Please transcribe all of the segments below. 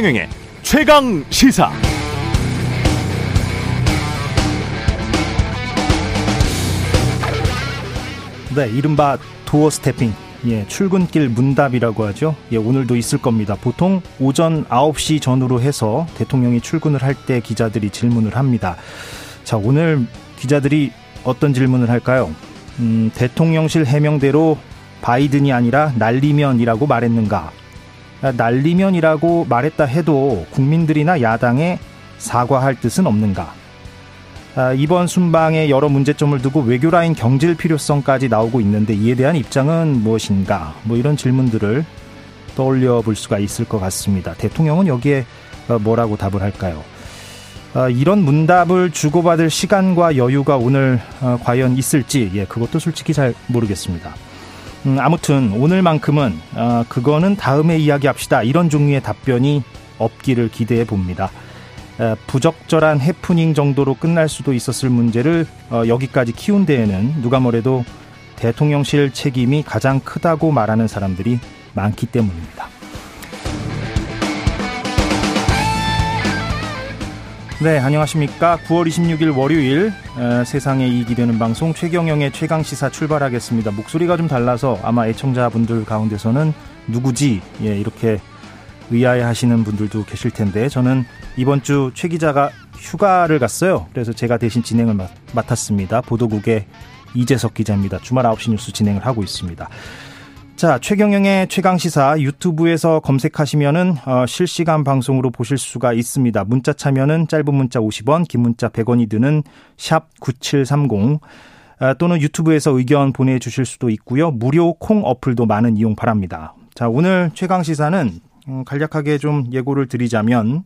최경영의 최강 시사. 네, 이른바 도어 스태핑. 예, 출근길 문답이라고 하죠. 예, 오늘도 있을 겁니다. 보통 오전 9시 전후로 해서 대통령이 출근을 할 때 기자들이 질문을 합니다. 자, 오늘 기자들이 어떤 질문을 할까요? 음, 대통령실 해명대로 바이든이 아니라 날리면이라고 말했는가? 아, 날리면이라고 말했다 해도 국민들이나 야당에 사과할 뜻은 없는가? 아, 이번 순방에 여러 문제점을 두고 외교라인 경질 필요성까지 나오고 있는데 이에 대한 입장은 무엇인가? 뭐 이런 질문들을 떠올려 볼 수가 있을 것 같습니다. 대통령은 여기에 어, 뭐라고 답을 할까요? 아, 이런 문답을 주고받을 시간과 여유가 오늘 어, 과연 있을지 예, 그것도 솔직히 잘 모르겠습니다. 음, 아무튼 오늘만큼은 어, 그거는 다음에 이야기합시다 이런 종류의 답변이 없기를 기대해 봅니다. 부적절한 해프닝 정도로 끝날 수도 있었을 문제를 어, 여기까지 키운 데에는 누가 뭐래도 대통령실 책임이 가장 크다고 말하는 사람들이 많기 때문입니다. 네, 안녕하십니까. 9월 26일 월요일 에, 세상에 이익이 되는 방송 최경영의 최강 시사 출발하겠습니다. 목소리가 좀 달라서 아마 애청자분들 가운데서는 누구지? 예, 이렇게 의아해 하시는 분들도 계실 텐데 저는 이번 주 최 기자가 휴가를 갔어요. 그래서 제가 대신 진행을 맡 았습니다. 보도국의 이재석 기자입니다. 주말 9시 뉴스 진행을 하고 있습니다. 자, 최경영의 최강 시사 유튜브에서 검색하시면은 어, 실시간 방송으로 보실 수가 있습니다. 문자 참여는 짧은 문자 50원, 긴 문자 100원이 드는 샵 9730 아, 또는 유튜브에서 의견 보내주실 수도 있고요. 무료 콩 어플도 많은 이용 바랍니다. 자, 오늘 최강 시사는 음, 간략하게 좀 예고를 드리자면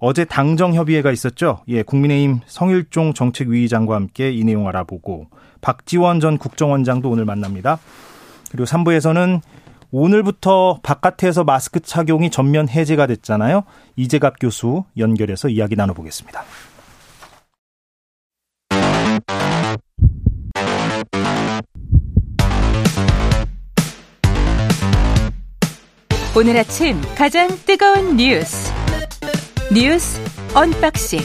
어제 당정협의회가 있었죠. 예, 국민의힘 성일종 정책위의장과 함께 이 내용 알아보고 박지원 전 국정원장도 오늘 만납니다. 그리고 3부에서는 오늘부터 바깥에서 마스크 착용이 전면 해제가 됐잖아요. 이재갑 교수 연결해서 이야기 나눠보겠습니다. 오늘 아침 가장 뜨거운 뉴스 뉴스 unboxing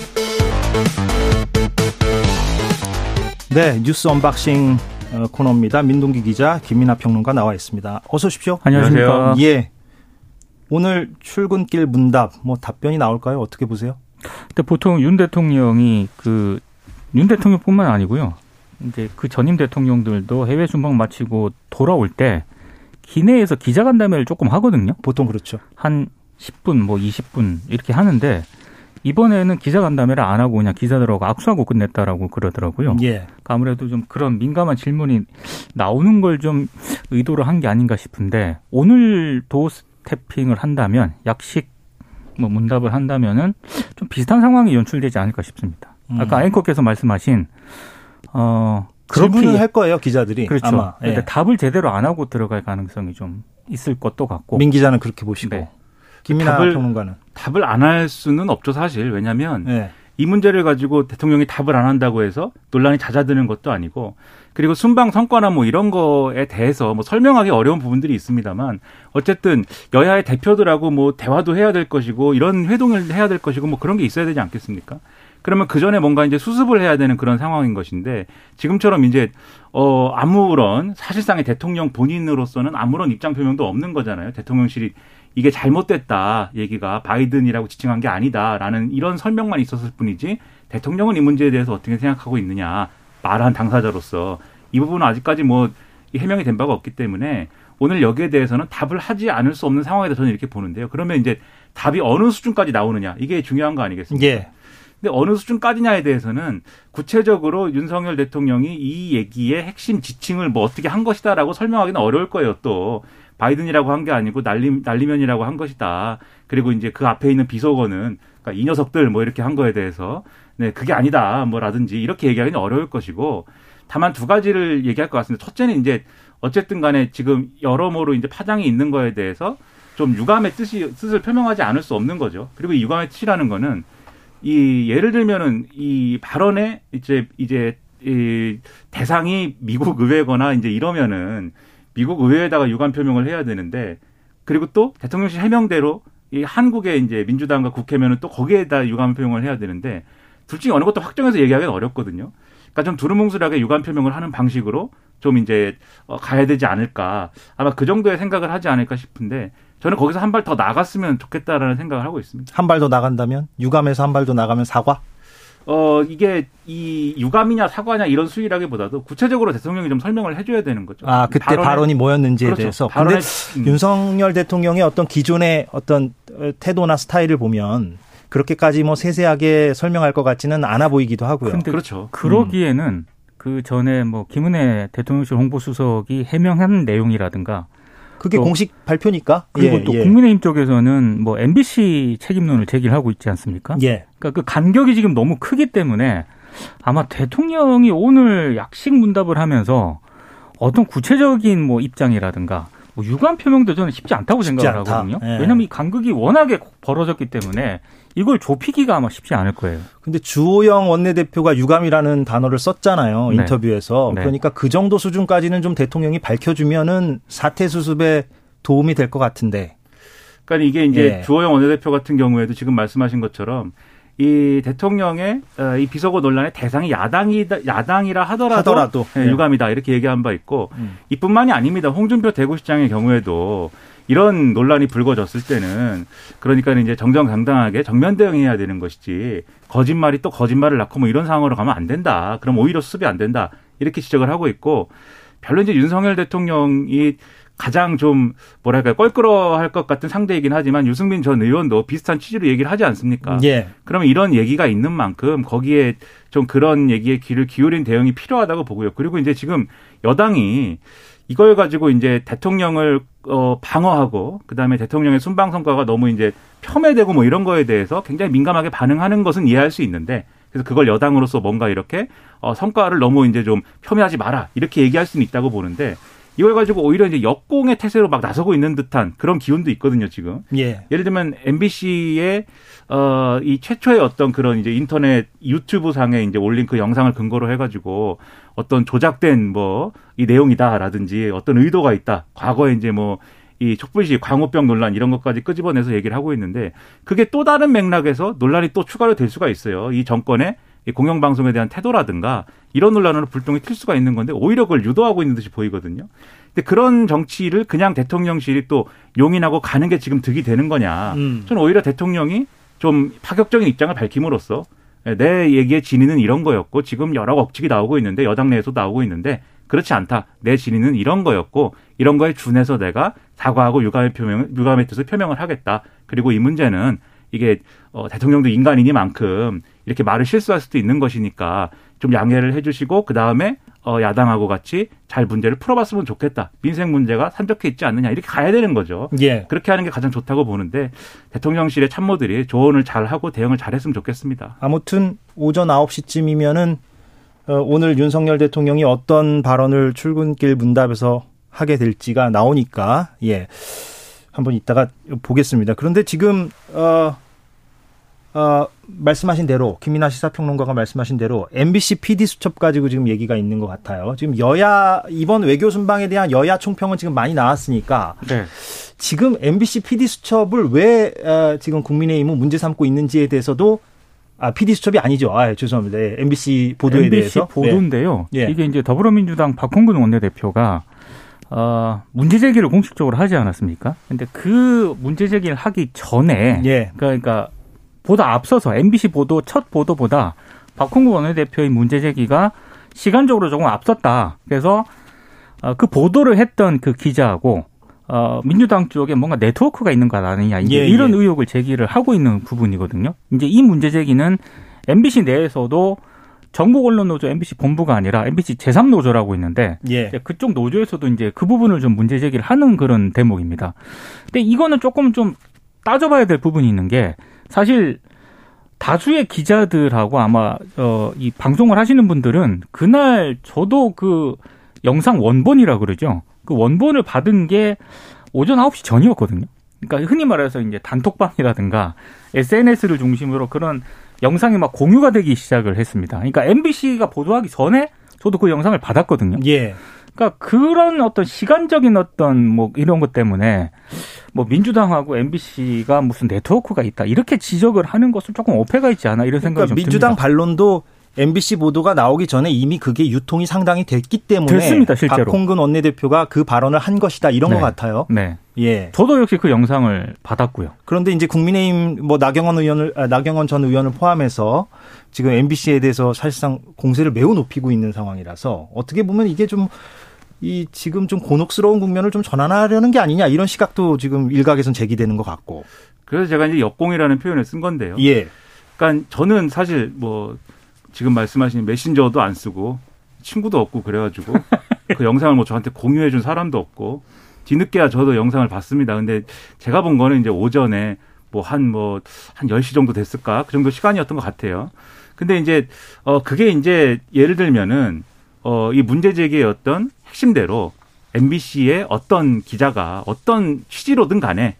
네 뉴스 unboxing 어, 코너입니다. 민동기 기자 김민아 평론가 나와 있습니다. 어서 오십시오. 안녕하십니까. 예. 오늘 출근길 문답 뭐 답변이 나올까요? 어떻게 보세요? 근데 보통 윤 대통령이 그 윤 대통령뿐만 아니고요. 이제 그 전임 대통령들도 해외 순방 마치고 돌아올 때 기내에서 기자간담회를 조금 하거든요. 보통 그렇죠. 한 10분, 뭐 20분 이렇게 하는데 이번에는 기자간담회를 안 하고 그냥 기자들하고 악수하고 끝냈다라고 그러더라고요. 예. 그러니까 아무래도 좀 그런 민감한 질문이 나오는 걸 좀 의도로 한 게 아닌가 싶은데 오늘 도 스태핑을 한다면 약식 뭐 문답을 한다면은 좀 비슷한 상황이 연출되지 않을까 싶습니다. 아까 음. 앵커께서 말씀하신 어 질문을 할 거예요 기자들이. 그렇죠. 아마. 예. 답을 제대로 안 하고 들어갈 가능성이 좀 있을 것도 같고. 민 기자는 그렇게 보시고 네. 김민아 답을- 평론가는. 답을 안 할 수는 없죠 사실 왜냐하면 예. 이 문제를 가지고 대통령이 답을 안 한다고 해서 논란이 잦아드는 것도 아니고 그리고 순방 성과나 뭐 이런 거에 대해서 뭐 설명하기 어려운 부분들이 있습니다만 어쨌든 여야의 대표들하고 뭐 대화도 해야 될 것이고 이런 회동을 해야 될 것이고 뭐 그런 게 있어야 되지 않겠습니까? 그러면 그 전에 뭔가 이제 수습을 해야 되는 그런 상황인 것인데 지금처럼 이제 어 아무런 사실상의 대통령 본인으로서는 아무런 입장 표명도 없는 거잖아요. 대통령실이 이게 잘못됐다 얘기가 바이든이라고 지칭한 게 아니다라는 이런 설명만 있었을 뿐이지 대통령은 이 문제에 대해서 어떻게 생각하고 있느냐 말한 당사자로서 이 부분은 아직까지 뭐 해명이 된 바가 없기 때문에 오늘 여기에 대해서는 답을 하지 않을 수 없는 상황이다 저는 이렇게 보는데요. 그러면 이제 답이 어느 수준까지 나오느냐 이게 중요한 거 아니겠습니까? 예. 근데 어느 수준까지냐에 대해서는 구체적으로 윤석열 대통령이 이 얘기의 핵심 지칭을 뭐 어떻게 한 것이다라고 설명하기는 어려울 거예요. 또 바이든이라고 한 게 아니고 날리, 날리면이라고 한 것이다. 그리고 이제 그 앞에 있는 비속어는 그러니까 이 녀석들 뭐 이렇게 한 거에 대해서 네 그게 아니다 뭐라든지 이렇게 얘기하기는 어려울 것이고 다만 두 가지를 얘기할 것 같습니다. 첫째는 이제 어쨌든 간에 지금 여러모로 이제 파장이 있는 거에 대해서 좀 유감의 뜻이 뜻을 표명하지 않을 수 없는 거죠. 그리고 이 유감의 뜻이라는 거는 이 예를 들면은 이 발언에 이제 이제 이 대상이 미국 의회거나 이제 이러면은 미국 의회에다가 유감 표명을 해야 되는데 그리고 또 대통령실 해명대로 이 한국의 이제 민주당과 국회면은 또 거기에다 유감 표명을 해야 되는데 둘 중에 어느 것도 확정해서 얘기하기는 어렵거든요. 그러니까 좀 두루뭉술하게 유감 표명을 하는 방식으로 좀 이제 어, 가야 되지 않을까. 아마 그 정도의 생각을 하지 않을까 싶은데 저는 거기서 한 발 더 나갔으면 좋겠다라는 생각을 하고 있습니다. 한 발 더 나간다면 유감에서 한 발 더 나가면 사과? 어, 이게 이 유감이냐 사과냐 이런 수위라기보다도 구체적으로 대통령이 좀 설명을 해줘야 되는 거죠. 아, 그때 발언에, 발언이 뭐였는지에 그렇죠. 대해서. 근데 음. 윤석열 대통령의 어떤 기존의 어떤 태도나 스타일을 보면 그렇게까지 뭐 세세하게 설명할 것 같지는 않아 보이기도 하고요. 근데 그렇죠. 그러기에는 음. 그 전에 뭐 김은혜 대통령실 홍보수석이 해명한 내용이라든가 그게 공식 발표니까. 그리고 예, 또 예. 국민의힘 쪽에서는 뭐 MBC 책임론을 제기를 하고 있지 않습니까? 예. 그러니까 그 간격이 지금 너무 크기 때문에 아마 대통령이 오늘 약식 문답을 하면서 어떤 구체적인 뭐 입장이라든가 뭐 유감 표명도 저는 쉽지 않다고 쉽지 생각을 않다. 하거든요. 예. 왜냐하면 이 간극이 워낙에 벌어졌기 때문에 이걸 좁히기가 아마 쉽지 않을 거예요. 근데 주호영 원내대표가 유감이라는 단어를 썼잖아요. 네. 인터뷰에서. 네. 그러니까 그 정도 수준까지는 좀 대통령이 밝혀주면은 사태 수습에 도움이 될 것 같은데. 그러니까 이게 이제 예. 주호영 원내대표 같은 경우에도 지금 말씀하신 것처럼 이 대통령의 어, 이 비서고 논란의 대상이 야당이다 야당이라 하더라도, 하더라도. 예, 네. 유감이다 이렇게 얘기한 바 있고 음. 이뿐만이 아닙니다. 홍준표 대구시장의 경우에도 이런 논란이 불거졌을 때는 그러니까 이제 정정당당하게 정면 대응해야 되는 것이지 거짓말이 또 거짓말을 낳고 뭐 이런 상황으로 가면 안 된다. 그럼 오히려 수습이 안 된다. 이렇게 지적을 하고 있고 별로 이제 윤석열 대통령이 가장 좀 뭐랄까 껄끄러워할 것 같은 상대이긴 하지만 유승민 전 의원도 비슷한 취지로 얘기를 하지 않습니까? 예. 그러면 이런 얘기가 있는 만큼 거기에 좀 그런 얘기에 귀를 기울인 대응이 필요하다고 보고요. 그리고 이제 지금 여당이 이걸 가지고 이제 대통령을 어 방어하고 그다음에 대통령의 순방 성과가 너무 이제 폄훼되고 뭐 이런 거에 대해서 굉장히 민감하게 반응하는 것은 이해할 수 있는데 그래서 그걸 여당으로서 뭔가 이렇게 어 성과를 너무 이제 좀 폄훼하지 마라 이렇게 얘기할 수는 있다고 보는데 이걸 가지고 오히려 이제 역공의 태세로 막 나서고 있는 듯한 그런 기운도 있거든요, 지금. 예. 예를 들면 MBC의 어, 이 최초의 어떤 그런 이제 인터넷 유튜브 상에 이제 올린 그 영상을 근거로 해가지고 어떤 조작된 뭐 이 내용이다라든지 어떤 의도가 있다. 과거에 이제 뭐이 촛불시 광우병 논란 이런 것까지 끄집어내서 얘기를 하고 있는데 그게 또 다른 맥락에서 논란이 또 추가로 될 수가 있어요. 이 정권의 공영방송에 대한 태도라든가 이런 논란으로 불똥이 튈 수가 있는 건데 오히려 그걸 유도하고 있는 듯이 보이거든요. 근데 그런 정치를 그냥 대통령실이 또 용인하고 가는 게 지금 득이 되는 거냐. 음. 저는 오히려 대통령이 좀 파격적인 입장을 밝힘으로써 내 얘기의 진위는 이런 거였고 지금 여러 억측이 나오고 있는데 여당 내에서 나오고 있는데 그렇지 않다. 내 진위는 이런 거였고 이런 거에 준해서 내가 사과하고 유감의 표명, 유감의 뜻을 표명을 하겠다. 그리고 이 문제는 이게 어, 대통령도 인간이니만큼 이렇게 말을 실수할 수도 있는 것이니까 좀 양해를 해주시고 그 다음에 어, 야당하고 같이 잘 문제를 풀어봤으면 좋겠다. 민생 문제가 산적해 있지 않느냐 이렇게 가야 되는 거죠. 예. 그렇게 하는 게 가장 좋다고 보는데 대통령실의 참모들이 조언을 잘 하고 대응을 잘 했으면 좋겠습니다. 아무튼 오전 9시쯤이면은 어, 오늘 윤석열 대통령이 어떤 발언을 출근길 문답에서 하게 될지가 나오니까 예. 한번 이따가 보겠습니다. 그런데 지금 어, 어, 말씀하신 대로 김민아 시사평론가가 말씀하신 대로 MBC PD 수첩 가지고 지금 얘기가 있는 것 같아요. 지금 여야 이번 외교 순방에 대한 여야 총평은 지금 많이 나왔으니까 네. 지금 MBC PD 수첩을 왜 어, 지금 국민의힘은 문제 삼고 있는지에 대해서도 아 PD 수첩이 아니죠. 아 죄송합니다. 네, MBC 보도에 MBC 대해서 보도인데요. 네. 이게 이제 더불어민주당 박홍근 원내대표가 어, 문제 제기를 공식적으로 하지 않았습니까? 근데 그 문제 제기를 하기 전에 예. 그러니까 보다 앞서서 MBC 보도 첫 보도보다 박홍구 원내대표의 문제 제기가 시간적으로 조금 앞섰다. 그래서 어, 그 보도를 했던 그 기자하고 어, 민주당 쪽에 뭔가 네트워크가 있는 것 아니냐 이제 예, 이런 예. 의혹을 제기를 하고 있는 부분이거든요. 이제 이 문제 제기는 MBC 내에서도 전국 언론 노조 MBC 본부가 아니라 MBC 제3노조라고 있는데 예. 그쪽 노조에서도 이제 그 부분을 좀 문제 제기를 하는 그런 대목입니다. 근데 이거는 조금 좀 따져봐야 될 부분이 있는 게 사실 다수의 기자들하고 아마 어, 이 방송을 하시는 분들은 그날 저도 그 영상 원본이라 그러죠. 그 원본을 받은 게 오전 9시 전이었거든요. 그러니까 흔히 말해서 이제 단톡방이라든가 SNS를 중심으로 그런 영상이 막 공유가 되기 시작을 했습니다. 그러니까 MBC가 보도하기 전에 저도 그 영상을 받았거든요. 예. 그러니까 그런 어떤 시간적인 어떤 뭐 이런 것 때문에 뭐 민주당하고 MBC가 무슨 네트워크가 있다 이렇게 지적을 하는 것은 조금 어폐가 있지 않아 이런 생각이 그러니까 좀 민주당 듭니다. 반론도 MBC 보도가 나오기 전에 이미 그게 유통이 상당히 됐기 때문에 됐습니다, 실제로. 박홍근 원내대표가 그 발언을 한 것이다 이런 네. 것 같아요. 네. 예. 저도 역시 그 영상을 받았고요. 그런데 이제 국민의힘 뭐 나경원 의원을 아, 나경원 전 의원을 포함해서 지금 MBC에 대해서 사실상 공세를 매우 높이고 있는 상황이라서 어떻게 보면 이게 좀 이 지금 좀 곤혹스러운 국면을 좀 전환하려는 게 아니냐 이런 시각도 지금 일각에선 제기되는 것 같고. 그래서 제가 이제 역공이라는 표현을 쓴 건데요. 예. 그러니까 저는 사실 뭐 지금 말씀하신 메신저도 안 쓰고 친구도 없고 그래가지고 그 영상을 뭐 저한테 공유해준 사람도 없고 뒤늦게야 저도 영상을 봤습니다. 근데 제가 본 거는 이제 오전에 뭐 한 뭐 한 10시 정도 됐을까? 그 정도 시간이었던 것 같아요. 근데 이제 어 그게 이제 예를 들면은 어이 문제 제기의 어떤 핵심대로 MBC의 어떤 기자가 어떤 취지로든 간에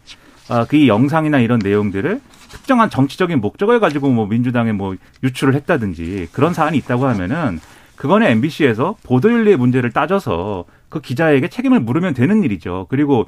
아, 그 영상이나 이런 내용들을 특정한 정치적인 목적을 가지고 뭐 민주당에 뭐 유출을 했다든지 그런 사안이 있다고 하면은 그거는 MBC에서 보도윤리의 문제를 따져서 그 기자에게 책임을 물으면 되는 일이죠. 그리고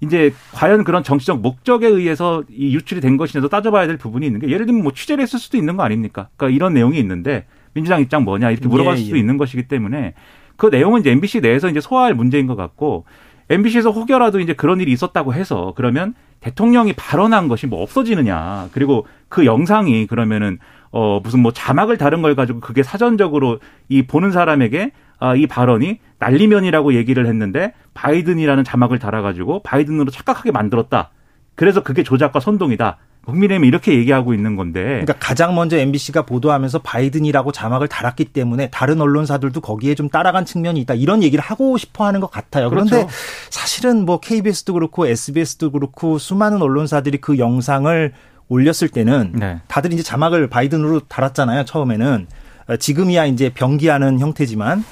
이제 과연 그런 정치적 목적에 의해서 이 유출이 된 것이냐도 따져봐야 될 부분이 있는 게 예를 들면 뭐 취재를 했을 수도 있는 거 아닙니까? 그러니까 이런 내용이 있는데 민주당 입장 뭐냐 이렇게 물어볼 예, 수도 예. 있는 것이기 때문에 그 내용은 이제 MBC 내에서 이제 소화할 문제인 것 같고 MBC에서 혹여라도 이제 그런 일이 있었다고 해서 그러면 대통령이 발언한 것이 뭐 없어지느냐. 그리고 그 영상이 그러면은 어 무슨 뭐 자막을 다른 걸 가지고 그게 사전적으로 이 보는 사람에게 아, 이 발언이 날리면이라고 얘기를 했는데 바이든이라는 자막을 달아가지고 바이든으로 착각하게 만들었다. 그래서 그게 조작과 선동이다. 국민의힘이 이렇게 얘기하고 있는 건데. 그러니까 가장 먼저 MBC가 보도하면서 바이든이라고 자막을 달았기 때문에 다른 언론사들도 거기에 좀 따라간 측면이 있다. 이런 얘기를 하고 싶어 하는 것 같아요. 그런데 그렇죠. 사실은 뭐 KBS도 그렇고 SBS도 그렇고 수많은 언론사들이 그 영상을 올렸을 때는 네. 다들 이제 자막을 바이든으로 달았잖아요. 처음에는. 어, 지금이야 이제 병기하는 형태지만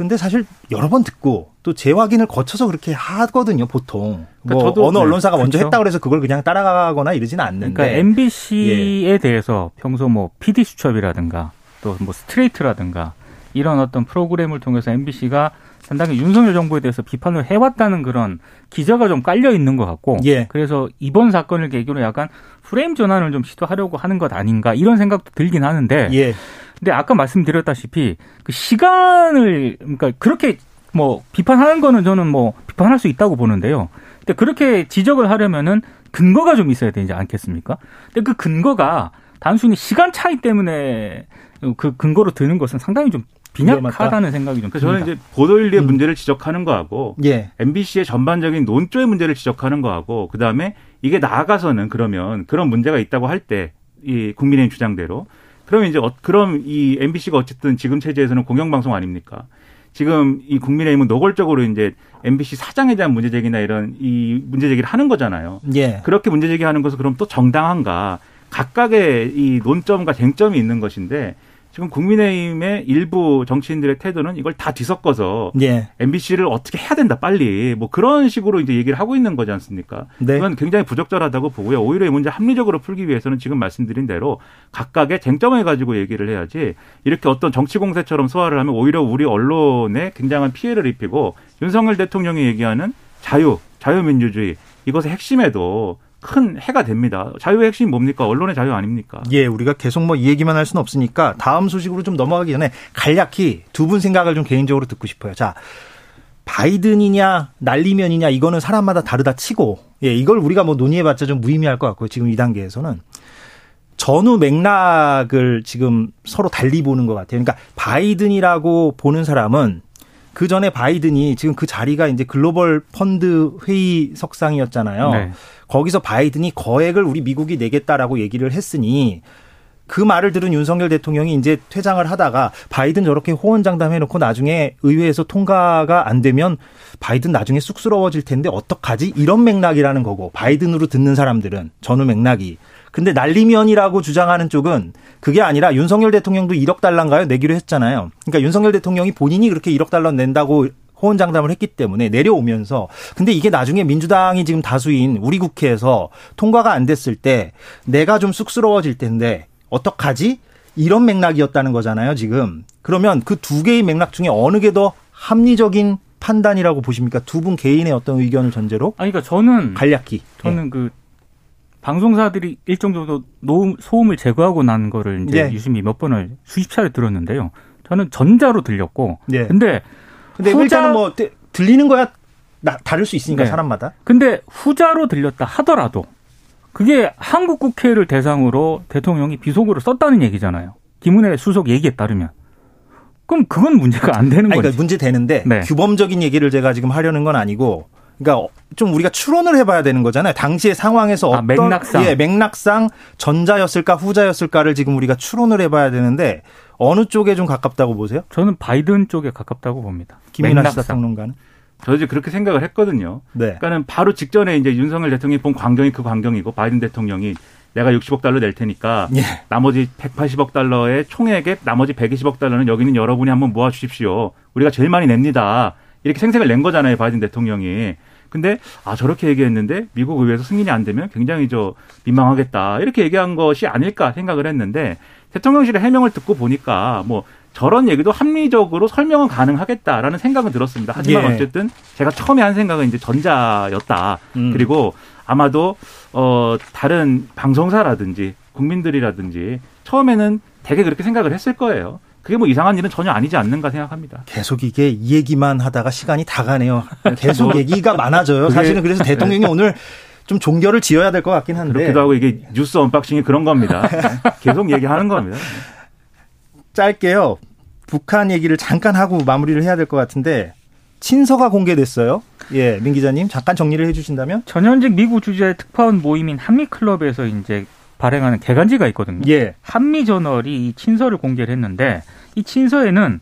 그런데 사실 여러 번 듣고 또 재확인을 거쳐서 그렇게 하거든요, 보통. 뭐 그러니까 저도- 어느 네, 언론사가 먼저 그렇죠. 했다 그래서 그걸 그냥 따라가거나 이러지는 않는데. 그러니까 MBC에 대해서 평소 뭐 PD 수첩이라든가 또 뭐 스트레이트라든가 이런 어떤 프로그램을 통해서 MBC가 상당히 윤석열 정부에 대해서 비판을 해왔다는 그런 기저가 좀 깔려 있는 것 같고 예. 그래서 이번 사건을 계기로 약간 프레임 전환을 좀 시도하려고 하는 것 아닌가 이런 생각도 들긴 하는데 예. 근데 아까 말씀드렸다시피 그 시간을 그러니까 그렇게 뭐 비판하는 거는 저는 뭐 비판할 수 있다고 보는데요. 근데 그렇게 지적을 하려면은 근거가 좀 있어야 되지 않겠습니까? 근데 그 근거가 단순히 시간 차이 때문에 그 근거로 드는 것은 상당히 좀 빈약하다는 생각이 좀 그래서 듭니다. 저는 이제 보도윤리의 음. 문제를 지적하는 거하고 예. MBC의 전반적인 논조의 문제를 지적하는 거하고 그다음에 이게 나아가서는 그러면 그런 문제가 있다고 할 때 이 국민의힘 주장대로 그러면 이제 어, 그럼 이 MBC가 어쨌든 지금 체제에서는 공영방송 아닙니까? 지금 이 국민의힘은 노골적으로 이제 MBC 사장에 대한 문제 제기나 이런 이 문제 제기를 하는 거잖아요. 예. 그렇게 문제 제기하는 것은 그럼 또 정당한가? 각각의 이 논점과 쟁점이 있는 것인데 지금 국민의힘의 일부 정치인들의 태도는 이걸 다 뒤섞어서 예. MBC를 어떻게 해야 된다 빨리 뭐 그런 식으로 이제 얘기를 하고 있는 거지 않습니까? 네. 그건 굉장히 부적절하다고 보고요. 오히려 이 문제 합리적으로 풀기 위해서는 지금 말씀드린 대로 각각의 쟁점을 가지고 얘기를 해야지 이렇게 어떤 정치 공세처럼 소화를 하면 오히려 우리 언론에 굉장한 피해를 입히고 윤석열 대통령이 얘기하는 자유, 자유민주주의 이것의 핵심에도 큰 해가 됩니다. 자유의 핵심이 뭡니까? 언론의 자유 아닙니까? 예, 우리가 계속 뭐 이 얘기만 할 수는 없으니까 다음 소식으로 좀 넘어가기 전에 간략히 두 분 생각을 좀 개인적으로 듣고 싶어요. 자, 바이든이냐 날리면이냐 이거는 사람마다 다르다 치고 예, 이걸 우리가 뭐 논의해봤자 좀 무의미할 것 같고요. 지금 이 단계에서는 전후 맥락을 지금 서로 달리 보는 것 같아요. 그러니까 바이든이라고 보는 사람은 그 전에 바이든이 지금 그 자리가 이제 글로벌 펀드 회의 석상이었잖아요. 네. 거기서 바이든이 거액을 우리 미국이 내겠다라고 얘기를 했으니 그 말을 들은 윤석열 대통령이 이제 퇴장을 하다가 바이든 저렇게 호언장담 해놓고 나중에 의회에서 통과가 안 되면 바이든 나중에 쑥스러워질 텐데 어떡하지? 이런 맥락이라는 거고 바이든으로 듣는 사람들은 전후 맥락이. 근데 날리면이라고 주장하는 쪽은 그게 아니라 윤석열 대통령도 1억 달러인가요? 내기로 했잖아요. 그러니까 윤석열 대통령이 본인이 그렇게 1억 달러 낸다고 호언장담을 했기 때문에 내려오면서 근데 이게 나중에 민주당이 지금 다수인 우리 국회에서 통과가 안 됐을 때 내가 좀 쑥스러워질 텐데 어떡하지? 이런 맥락이었다는 거잖아요, 지금. 그러면 그 두 개의 맥락 중에 어느 게 더 합리적인 판단이라고 보십니까? 두 분 개인의 어떤 의견을 전제로 아니 그러니까 저는 간략히. 저는 예. 그 방송사들이 일정 정도 노음, 소음을 제거하고 난 거를 이제 예. 유심히 몇 번을 수십 차례 들었는데요. 저는 전자로 들렸고, 예. 근데 근데 후자- 일단은 뭐 들- 들리는 거야 나, 다를 수 있으니까 네. 사람마다. 근데 후자로 들렸다 하더라도 그게 한국 국회를 대상으로 대통령이 비속어를 썼다는 얘기잖아요. 김은혜 수석 얘기에 따르면. 그럼 그건 문제가 안 되는 거죠. 그러니까 문제 되는데 네. 규범적인 얘기를 제가 지금 하려는 건 아니고 그러니까 좀 우리가 추론을 해봐야 되는 거잖아요. 당시의 상황에서 아, 어떤 맥락상. 예, 맥락상 전자였을까 후자였을까를 지금 우리가 추론을 해봐야 되는데 어느 쪽에 좀 가깝다고 보세요? 저는 바이든 쪽에 가깝다고 봅니다. 김민아. 시사평론가는? 저 이제 그렇게 생각을 했거든요. 네. 그러니까는 바로 직전에 이제 윤석열 대통령이 본 광경이 그 광경이고 바이든 대통령이 내가 60억 달러 낼 테니까 예. 나머지 180억 달러의 총액의 나머지 120억 달러는 여기 있는 여러분이 한번 모아 주십시오. 우리가 제일 많이 냅니다. 이렇게 생색을 낸 거잖아요, 바이든 대통령이. 근데 아 저렇게 얘기했는데 미국 의회에서 승인이 안 되면 굉장히 저 민망하겠다 이렇게 얘기한 것이 아닐까 생각을 했는데 대통령실의 해명을 듣고 보니까 뭐 저런 얘기도 합리적으로 설명은 가능하겠다라는 생각은 들었습니다. 하지만 예. 어쨌든 제가 처음에 한 생각은 이제 전자였다. 음. 그리고 아마도 어 다른 방송사라든지 국민들이라든지 처음에는 되게 그렇게 생각을 했을 거예요. 그게 뭐 이상한 일은 전혀 아니지 않는가 생각합니다. 계속 이게 이 얘기만 하다가 시간이 다 가네요. 계속 얘기가 많아져요. 그게- 사실은 그래서 대통령이 오늘 좀 종결을 지어야 될 것 같긴 한데 그렇기도 하고 이게 뉴스 unboxing이 그런 겁니다. 네. 계속 얘기하는 겁니다. 짧게요. 북한 얘기를 잠깐 하고 마무리를 해야 될 것 같은데 친서가 공개됐어요. 예, 민 기자님 잠깐 정리를 해주신다면? 전현직 미국 주재 특파원 모임인 한미 클럽에서 이제 발행하는 계간지가 있거든요. 예, 한미 저널이 이 친서를 공개를 했는데 이 친서에는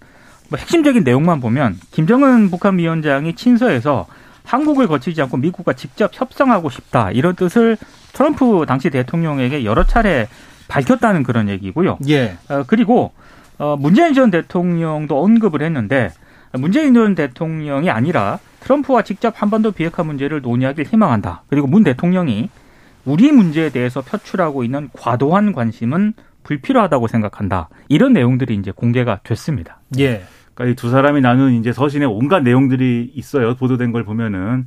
뭐 핵심적인 내용만 보면 김정은 북한 위원장이 친서에서 한국을 거치지 않고 미국과 직접 협상하고 싶다 이런 뜻을 트럼프 당시 대통령에게 여러 차례 밝혔다는 그런 얘기고요. 예, 어, 그리고 어, 문재인 전 대통령도 언급을 했는데 문재인 전 대통령이 아니라 트럼프와 직접 한반도 비핵화 문제를 논의하길 희망한다. 그리고 문 대통령이 우리 문제에 대해서 표출하고 있는 과도한 관심은 불필요하다고 생각한다. 이런 내용들이 이제 공개가 됐습니다. 예. 그러니까 이 두 사람이 나눈 이제 서신에 온갖 내용들이 있어요. 보도된 걸 보면은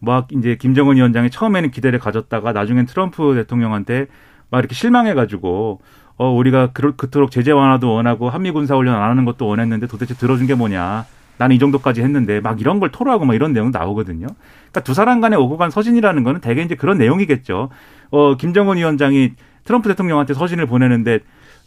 막 이제 김정은 위원장이 처음에는 기대를 가졌다가 나중엔 트럼프 대통령한테 막 이렇게 실망해가지고 어 우리가 그럴 그토록 제재 완화도 원하고 한미 군사 훈련 안 하는 것도 원했는데 도대체 들어준 게 뭐냐? 나는 이 정도까지 했는데 막 이런 걸 토로하고 막 이런 내용 나오거든요. 그러니까 두 사람 간에 오고 간 서신이라는 거는 대개 이제 그런 내용이겠죠. 어 김정은 위원장이 트럼프 대통령한테 서신을 보내는데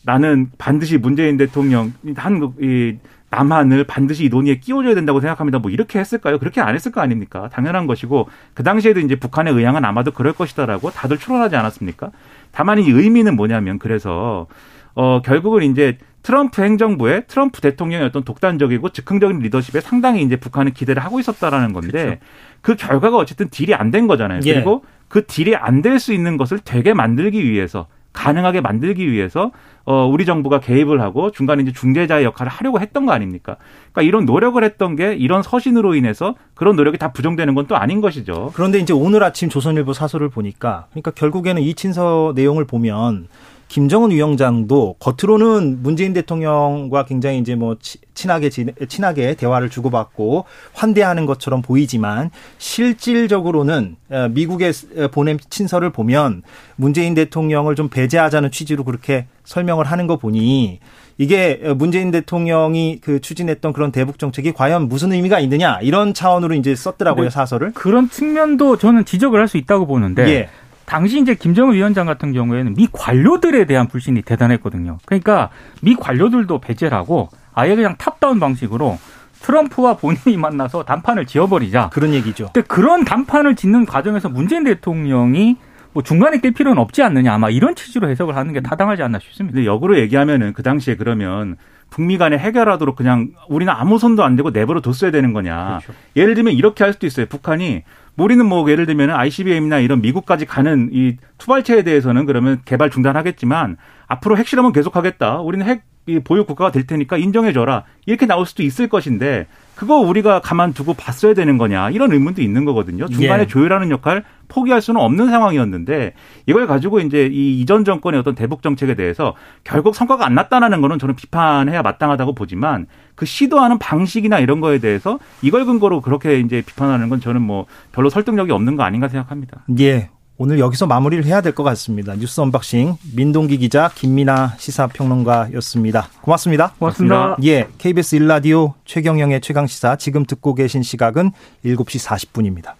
나는 반드시 문재인 대통령 한국 이 남한을 반드시 이 논의에 끼워줘야 된다고 생각합니다. 뭐 이렇게 했을까요? 그렇게 안 했을 거 아닙니까? 당연한 것이고 그 당시에도 이제 북한의 의향은 아마도 그럴 것이다라고 다들 추론하지 않았습니까? 다만 이 의미는 뭐냐면 그래서 어 결국은 이제 트럼프 행정부의 트럼프 대통령의 어떤 독단적이고 즉흥적인 리더십에 상당히 이제 북한은 기대를 하고 있었다라는 건데 그 결과가 어쨌든 딜이 안 된 거잖아요. 예. 그리고 그 딜이 안 될 수 있는 것을 되게 만들기 위해서 가능하게 만들기 위해서 어 우리 정부가 개입을 하고 중간에 이제 중재자의 역할을 하려고 했던 거 아닙니까? 그러니까 이런 노력을 했던 게 이런 서신으로 인해서 그런 노력이 다 부정되는 건 또 아닌 것이죠. 그런데 이제 오늘 아침 조선일보 사설을 보니까 그러니까 결국에는 이 친서 내용을 보면 김정은 위원장도 겉으로는 문재인 대통령과 굉장히 이제 뭐 치- 친하게 친하게 대화를 주고받고 환대하는 것처럼 보이지만 실질적으로는 어, 미국에 스- 보낸 친서를 보면 문재인 대통령을 좀 배제하자는 취지로 그렇게 설명을 하는 거 보니 이게 문재인 대통령이 그 추진했던 그런 대북 정책이 과연 무슨 의미가 있느냐 이런 차원으로 이제 썼더라고요 네. 사설을. 그런 측면도 저는 지적을 할 수 있다고 보는데 예. 당시 이제 김정은 위원장 같은 경우에는 미 관료들에 대한 불신이 대단했거든요. 그러니까 미 관료들도 배제를 하고 아예 그냥 top-down 방식으로 트럼프와 본인이 만나서 담판을 지어버리자. 그런 얘기죠. 근데 그런 담판을 짓는 과정에서 문재인 대통령이 뭐 중간에 낄 필요는 없지 않느냐 아마 이런 취지로 해석을 하는 게 타당하지 않나 싶습니다. 근데 역으로 얘기하면은 그 당시에 그러면 북미 간에 해결하도록 그냥 우리는 아무 손도 안 대고 내버려 뒀어야 되는 거냐. 그렇죠. 예를 들면 이렇게 할 수도 있어요. 북한이 뭐 우리는 뭐 예를 들면 ICBM이나 이런 미국까지 가는 이 투발체에 대해서는 그러면 개발 중단하겠지만 앞으로 핵실험은 계속하겠다. 우리는 핵 보유 국가가 될 테니까 인정해줘라 이렇게 나올 수도 있을 것인데 그거 우리가 가만두고 봤어야 되는 거냐 이런 의문도 있는 거거든요. 중간에 예. 조율하는 역할 포기할 수는 없는 상황이었는데 이걸 가지고 이제 이 이전 정권의 어떤 대북 정책에 대해서 결국 성과가 안 났다라는 거는 저는 비판해야 마땅하다고 보지만 그 시도하는 방식이나 이런 거에 대해서 이걸 근거로 그렇게 이제 비판하는 건 저는 뭐 별로 설득력이 없는 거 아닌가 생각합니다. 예. 오늘 여기서 마무리를 해야 될 것 같습니다. 뉴스 unboxing 민동기 기자 김민아 시사평론가였습니다. 고맙습니다. 고맙습니다. 예, KBS 1라디오 최경영의 최강 시사 지금 듣고 계신 시각은 7시 40분입니다.